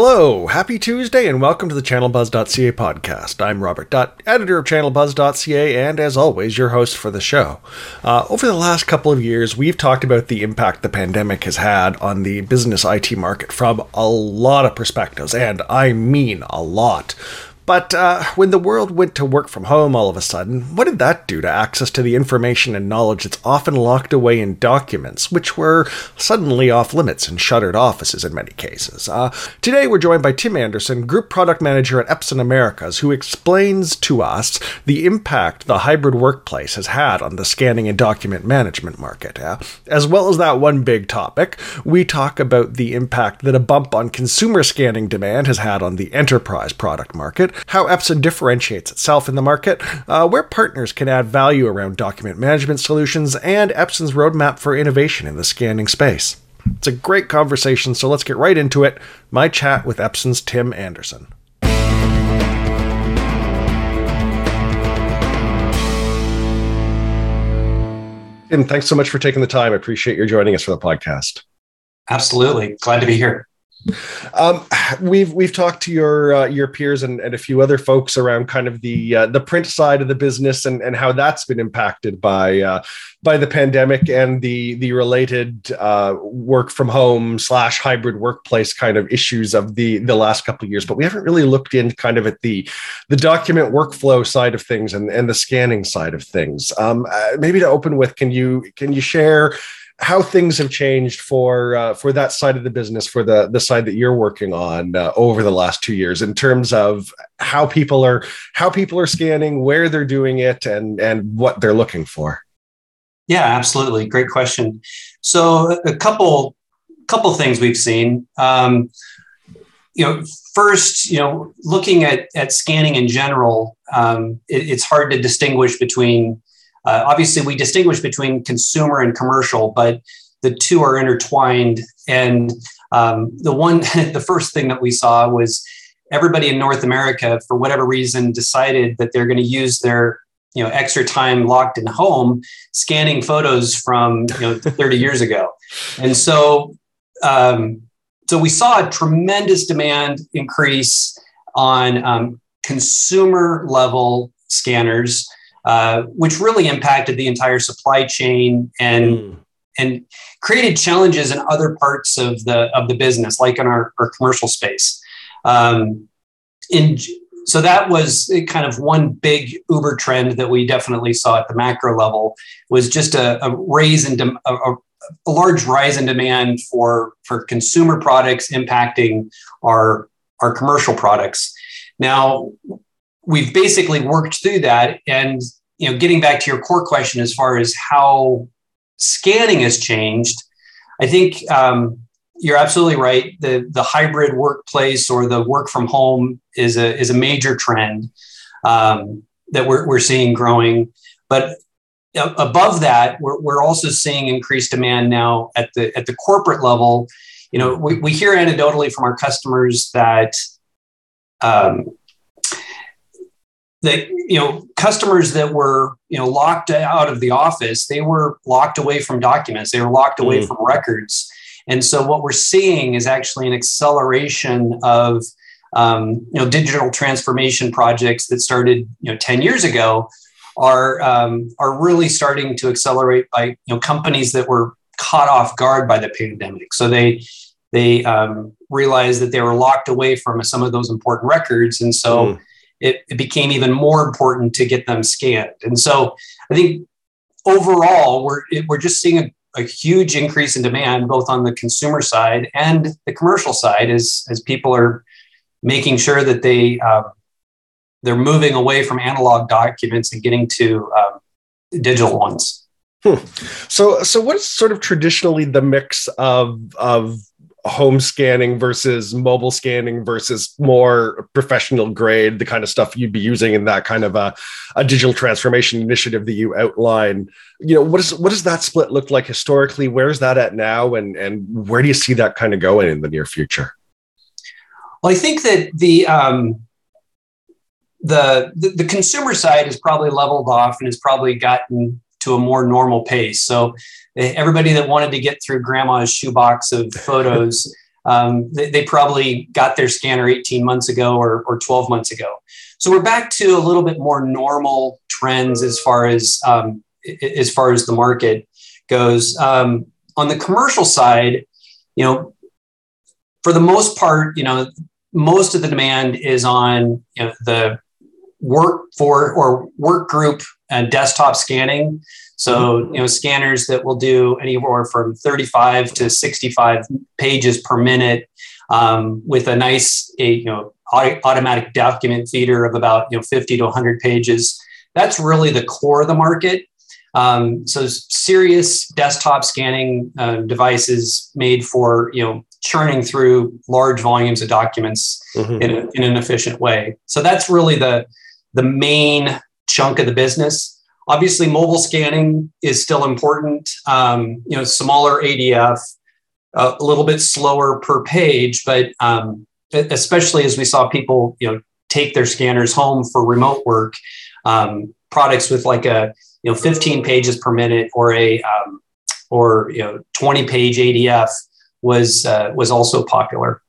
Hello, happy Tuesday, and welcome to the ChannelBuzz.ca podcast. I'm Robert Dutt, editor of ChannelBuzz.ca, and as always, your host for the show. Uh, over the last couple of years, we've talked about the impact the pandemic has had on the business IT market from a lot of perspectives, and I mean a lot. But uh, when the world went to work from home all of a sudden, what did that do to access to the information and knowledge that's often locked away in documents, which were suddenly off limits in shuttered offices in many cases? Uh, today, we're joined by Tim Anderson, Group Product Manager at Epson Americas, who explains to us the impact the hybrid workplace has had on the scanning and document management market. Uh, as well as that one big topic, we talk about the impact that a bump on consumer scanning demand has had on the enterprise product market how Epson differentiates itself in the market, uh, where partners can add value around document management solutions, and Epson's roadmap for innovation in the scanning space. It's a great conversation, so let's get right into it. My chat with Epson's Tim Anderson. Tim, thanks so much for taking the time. I appreciate your joining us for the podcast. Absolutely. Glad to be here. Um, we've we've talked to your uh, your peers and, and a few other folks around kind of the uh, the print side of the business and, and how that's been impacted by uh, by the pandemic and the the related uh, work from home slash hybrid workplace kind of issues of the the last couple of years. But we haven't really looked in kind of at the the document workflow side of things and, and the scanning side of things. Um, uh, maybe to open with, can you can you share? How things have changed for uh, for that side of the business for the the side that you're working on uh, over the last two years in terms of how people are how people are scanning where they're doing it and and what they're looking for? Yeah absolutely. Great question. So a couple couple things we've seen. Um, you know first you know looking at at scanning in general um, it, it's hard to distinguish between uh, obviously, we distinguish between consumer and commercial, but the two are intertwined. And um, the one, the first thing that we saw was everybody in North America, for whatever reason, decided that they're going to use their you know extra time locked in home scanning photos from you know 30 years ago and so um, so we saw a tremendous demand increase on um, consumer level scanners uh, which really impacted the entire supply chain and mm. and created challenges in other parts of the of the business, like in our, our commercial space. Um, in so that was kind of one big Uber trend that we definitely saw at the macro level was just a, a raise in a, a, a large rise in demand for for consumer products impacting our our commercial products. Now we've basically worked through that and you know, getting back to your core question as far as how scanning has changed, I think um, you're absolutely right. The the hybrid workplace or the work from home is a is a major trend um, that we're we're seeing growing. But above that, we're, we're also seeing increased demand now at the at the corporate level. You know, we, we hear anecdotally from our customers that um, that you know customers that were you know locked out of the office they were locked away from documents they were locked away mm. from records. And so what we're seeing is actually an acceleration of um, you know digital transformation projects that started you know 10 years ago are um, are really starting to accelerate by you know companies that were caught off guard by the pandemic. So they they um, realized that they were locked away from some of those important records. And so mm it, it became even more important to get them scanned. And so I think overall, we're, we're just seeing a, a, huge increase in demand, both on the consumer side and the commercial side, as, as people are making sure that they, uh, they're moving away from analog documents and getting to um, digital ones. Hmm. So, so what is sort of traditionally the mix of of home scanning versus mobile scanning versus more professional grade, the kind of stuff you'd be using in that kind of a, a digital transformation initiative that you outline. You know, what is what does that split look like historically? Where's that at now, and and where do you see that kind of going in the near future? Well, I think that the um, the, the the consumer side has probably leveled off and has probably gotten to a more normal pace. So everybody that wanted to get through grandma's shoebox of photos um, they, they, probably got their scanner 18 months ago or, or 12 months ago. So we're back to a little bit more normal trends as far as um, as far as the market goes. Um, on the commercial side, you know, for the most part, you know, most of the demand is on you know, the work for or work group and desktop scanning. So, mm-hmm. you know, scanners that will do anywhere from 35 to 65 pages per minute um, with a nice, a, you know, automatic document feeder of about, you know, 50 to 100 pages. That's really the core of the market. Um, so serious desktop scanning uh, devices made for, you know, churning through large volumes of documents mm-hmm. in, a, in an efficient way. So that's really the, the main chunk of the business. Obviously, mobile scanning is still important. Um, you know, smaller ADF, a little bit slower per page, but um, especially as we saw people, you know, take their scanners home for remote work, um, products with like a you know 15 pages per minute or a um, or you know 20 page ADF was uh, was also popular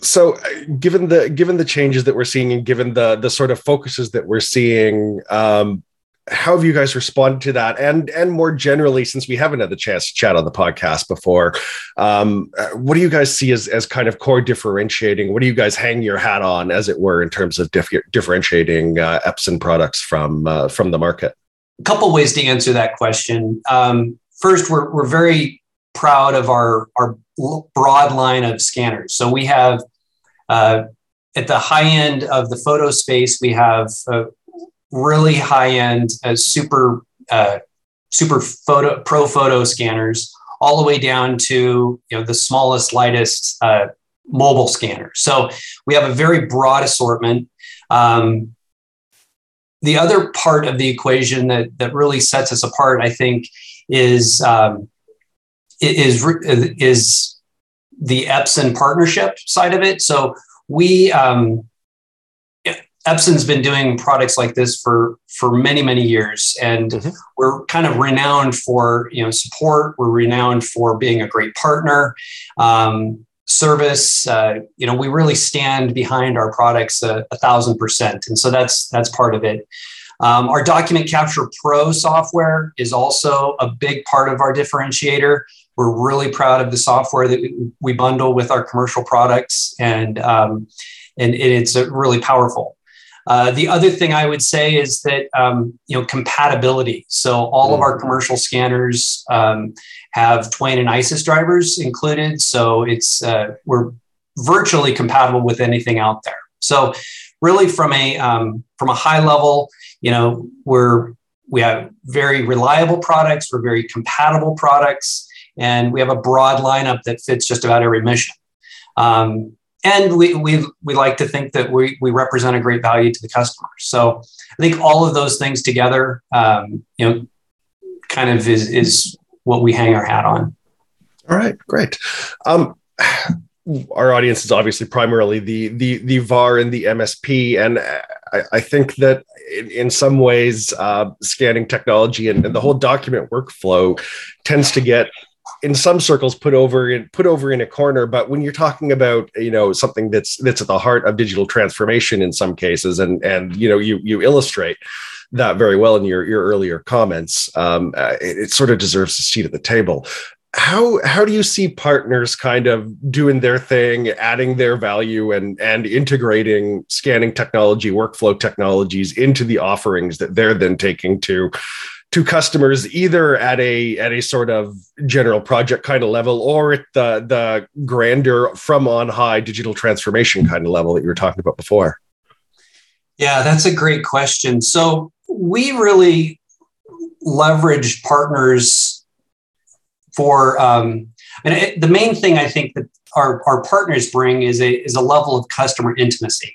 so uh, given the given the changes that we're seeing and given the the sort of focuses that we're seeing um, how have you guys responded to that? And and more generally since we haven't had the chance to chat on the podcast before um, uh, what do you guys see as, as kind of core differentiating? What do you guys hang your hat on as it were in terms of dif- differentiating uh, epson products from uh, from the market? A couple ways to answer that question. Um, first we're, we're very proud of our our broad line of scanners. So we have uh, at the high end of the photo space, we have a really high end, uh, super uh, super photo pro photo scanners, all the way down to you know the smallest, lightest uh, mobile scanner. So we have a very broad assortment. Um, the other part of the equation that that really sets us apart, I think, is um, is is the Epson partnership side of it. So we um, Epson's been doing products like this for for many many years, and mm-hmm. we're kind of renowned for you know support. We're renowned for being a great partner. Um, service uh, you know we really stand behind our products a, a, thousand percent and so that's that's part of it um, our document capture pro software is also a big part of our differentiator we're really proud of the software that we bundle with our commercial products, and um, and, it's really powerful. Uh, the other thing I would say is that um, you know compatibility. So all of our mm. commercial scanners um, have Twain and ISIS drivers included. So it's uh, we're virtually compatible with anything out there. So really, from a um, from a high level, you know, we're we have very reliable products. We're very compatible products and we have a broad lineup that fits just about every mission. Um, and we, we, we like to think that we, we represent a great value to the customer. So I think all of those things together, um, you know, kind of is, is what we hang our hat on. All right, great. Um, our audience is obviously primarily the the the VAR and the MSP, and I, I think that in, in some ways, uh, scanning technology and, and, the whole document workflow tends to get in some circles put over in put over in a corner but when you're talking about you know something that's that's at the heart of digital transformation in some cases and and you know you you illustrate that very well in your your earlier comments um, uh, it, it, sort of deserves a seat at the table. How how do you see partners kind of doing their thing adding their value and and integrating scanning technology workflow technologies into the offerings that they're then taking to to customers either at a at a sort of general project kind of level or at the the grander from on high digital transformation kind of level that you were talking about before? Yeah that's a great question. So we really leverage partners for um, and it, the main thing i think that our, our partners bring is a is a level of customer intimacy.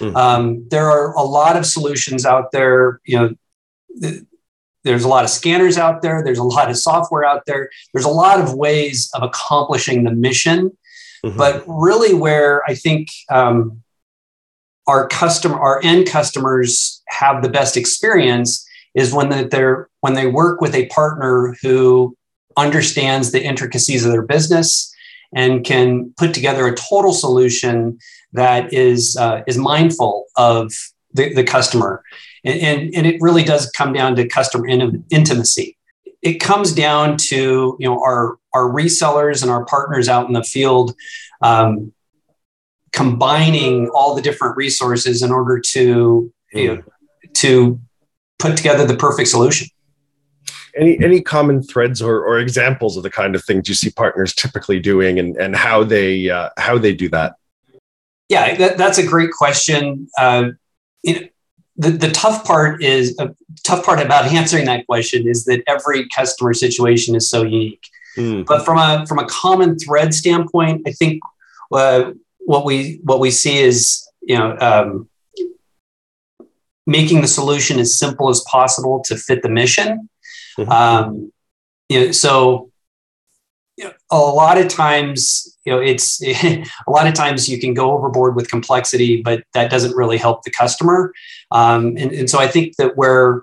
Mm-hmm. um, there are a lot of solutions out there you know there's a lot of scanners out there. There's a lot of software out there. There's a lot of ways of accomplishing the mission. Mm-hmm. but really where i think um, our customer our end customers have the best experience is when they're when they work with a partner who understands the intricacies of their business and can put together a total solution that is uh, is mindful of the, the customer. And, and, and, it really does come down to customer in, intimacy. It comes down to you know our our resellers and our partners out in the field um, combining all the different resources in order to you know, to put together the perfect solution. Any any common threads or, or examples of the kind of things you see partners typically doing and, and how they uh, how they do that? Yeah, that, that's a great question. Uh, it, the, the tough part is a uh, tough part about answering that question is that every customer situation is so unique. Mm. But from a from a common thread standpoint, I think uh, what we what we see is you know um, making the solution as simple as possible to fit the mission. Mm-hmm. Um, you know, so a lot of times, you know, it's a lot of times you can go overboard with complexity, but that doesn't really help the customer. Um, and, and so I think that where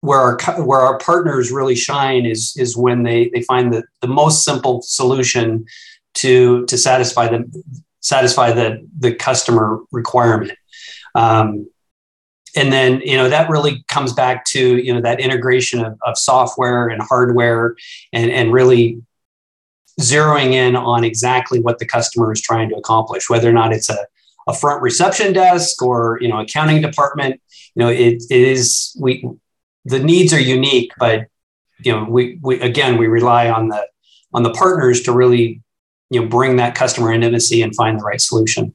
where our where our partners really shine is is when they they find the, the most simple solution to to satisfy the satisfy the the customer requirement. Um, and then you know that really comes back to you know that integration of, of software and hardware and, and really zeroing in on exactly what the customer is trying to accomplish whether or not it's a, a front reception desk or you know accounting department. You know it, it is we the needs are unique but you know we, we again we rely on the on the partners to really you know bring that customer intimacy and find the right solution.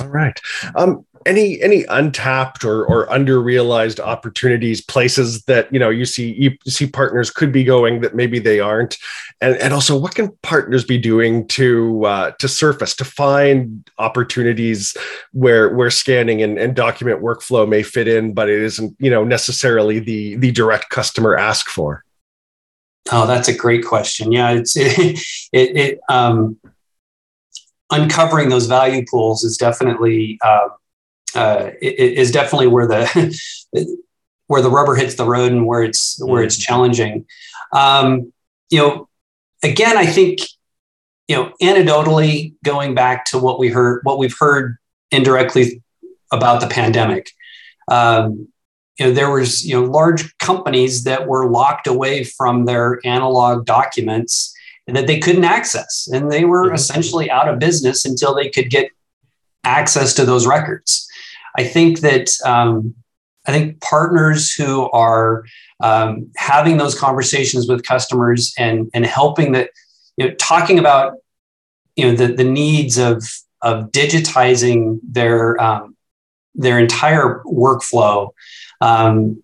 All right. Um, any any untapped or or underrealized opportunities places that you know you see you see partners could be going that maybe they aren't? And and also what can partners be doing to uh, to surface to find opportunities where where scanning and, and document workflow may fit in but it isn't you know necessarily the the direct customer ask for? Oh that's a great question. Yeah it's it, it, it um uncovering those value pools is definitely uh, uh, is definitely where the where the rubber hits the road and where it's where it's mm-hmm. challenging. Um, you know, again, I think you know anecdotally going back to what we heard, what we've heard indirectly about the pandemic. Um, you know, there was you know large companies that were locked away from their analog documents that they couldn't access, and they were mm-hmm. essentially out of business until they could get access to those records. I think that um, I think partners who are um, having those conversations with customers and and helping that you know talking about you know the the needs of of digitizing their um, their entire workflow um,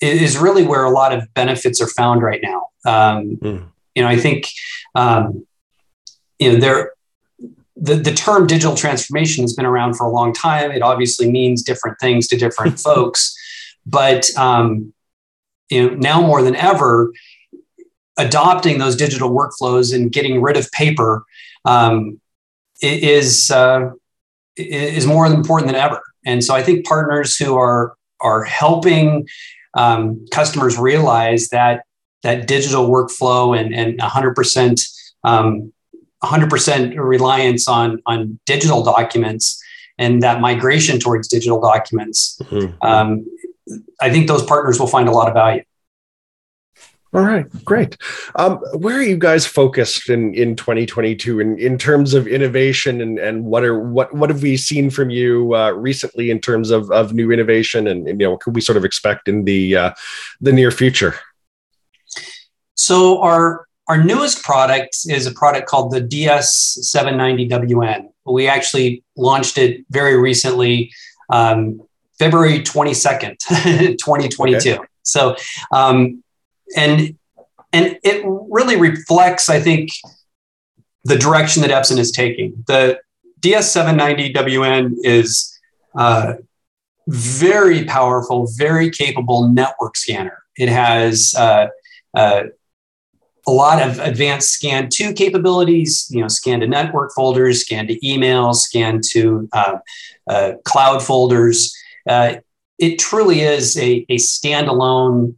is really where a lot of benefits are found right now. Um, mm. You know, I think um, you know there the, the term digital transformation has been around for a long time. It obviously means different things to different folks, but um, you know, now more than ever, adopting those digital workflows and getting rid of paper um, is uh, is more important than ever. And so I think partners who are are helping um, customers realize that that digital workflow and and 100% um, 100% reliance on on digital documents and that migration towards digital documents, mm-hmm. um, I think those partners will find a lot of value. All right, great. Um, where are you guys focused in, in 2022 in, in terms of innovation and, and what are what what have we seen from you uh, recently in terms of, of new innovation and, and you know what could we sort of expect in the uh, the near future? So our our newest product is a product called the DS790WN. We actually launched it very recently, um, February 22nd, 2022. Okay. So, um, and and it really reflects, I think, the direction that Epson is taking. The DS790WN is uh, very powerful, very capable network scanner. It has uh, uh, a lot of advanced scan to capabilities, you know, scan to network folders, scan to emails, scan to uh, uh, cloud folders. Uh, it truly is a, a standalone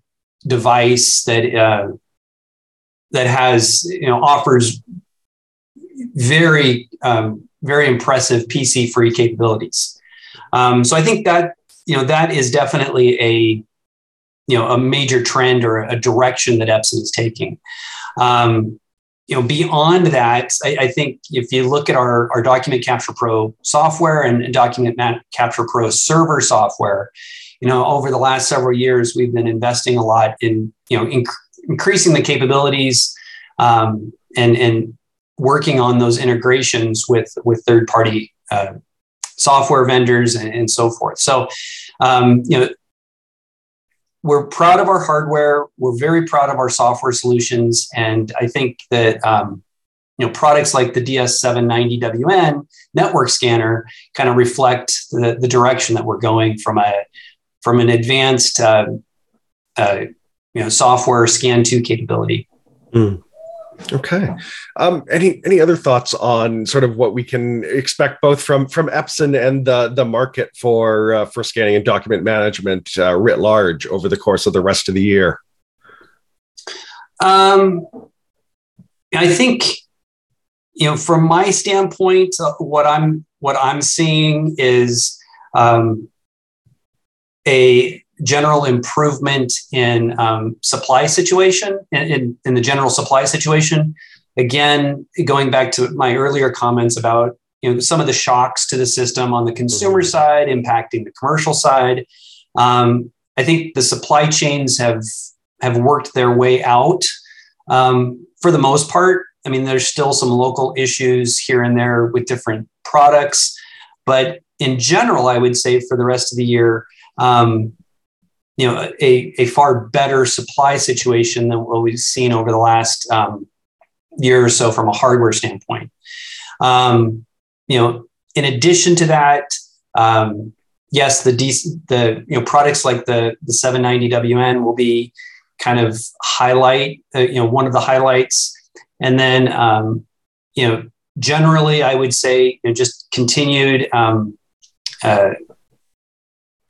device that uh, that has you know offers very um, very impressive PC free capabilities. Um, so I think that you know that is definitely a you know a major trend or a direction that Epson is taking. Um, you know, beyond that, I, I, think if you look at our, our Document Capture Pro software and Document Capture Pro server software, you know, over the last several years, we've been investing a lot in you know inc- increasing the capabilities um, and and working on those integrations with with third party uh, software vendors and, and, so forth. So, um, you know, we're proud of our hardware. We're very proud of our software solutions, and I think that um, you know products like the DS790WN network scanner kind of reflect the, the direction that we're going from a from an advanced uh, uh, you know software scan to capability. Mm. Okay. Um, any any other thoughts on sort of what we can expect both from from Epson and the the market for uh, for scanning and document management uh, writ large over the course of the rest of the year? Um, I think you know from my standpoint, uh, what I'm what I'm seeing is um, a general improvement in um, supply situation in, in, in, the general supply situation. Again going back to my earlier comments about you know some of the shocks to the system on the consumer mm-hmm. side impacting the commercial side. Um, i think the supply chains have have worked their way out. Um, for the most part i mean there's still some local issues here and there with different products but in general i would say for the rest of the year um, you know a, a far better supply situation than what we've seen over the last um, year or so from a hardware standpoint. Um, you know, in addition to that, um, yes, the the you know products like the the 790WN will be kind of highlight uh, you know one of the highlights, and then um, you know generally I would say you know, just continued um, uh,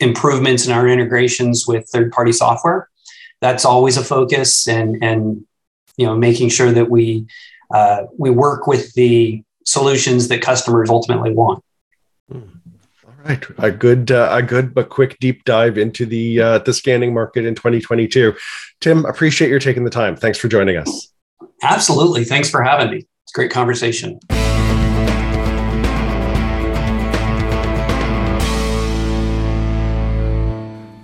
improvements in our integrations with third party software. That's always a focus, and and you know making sure that we uh, we work with the solutions that customers ultimately want. Hmm. All right, a good uh, a good but quick deep dive into the uh, the scanning market in 2022. Tim, appreciate your taking the time. Thanks for joining us. Absolutely, thanks for having me. It's a great conversation.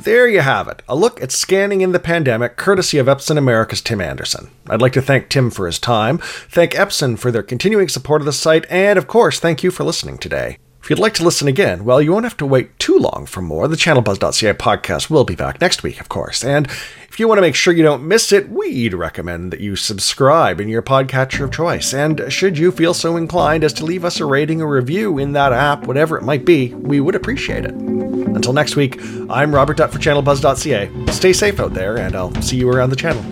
There you have it, a look at scanning in the pandemic, courtesy of Epson America's Tim Anderson. I'd like to thank Tim for his time, thank Epson for their continuing support of the site, and of course, thank you for listening today. If you'd like to listen again, well, you won't have to wait too long for more. The channelbuzz.ca podcast will be back next week, of course. And if you want to make sure you don't miss it, we'd recommend that you subscribe in your podcatcher of choice. And should you feel so inclined as to leave us a rating or review in that app, whatever it might be, we would appreciate it. Until next week, I'm Robert Dutt for channelbuzz.ca. Stay safe out there, and I'll see you around the channel.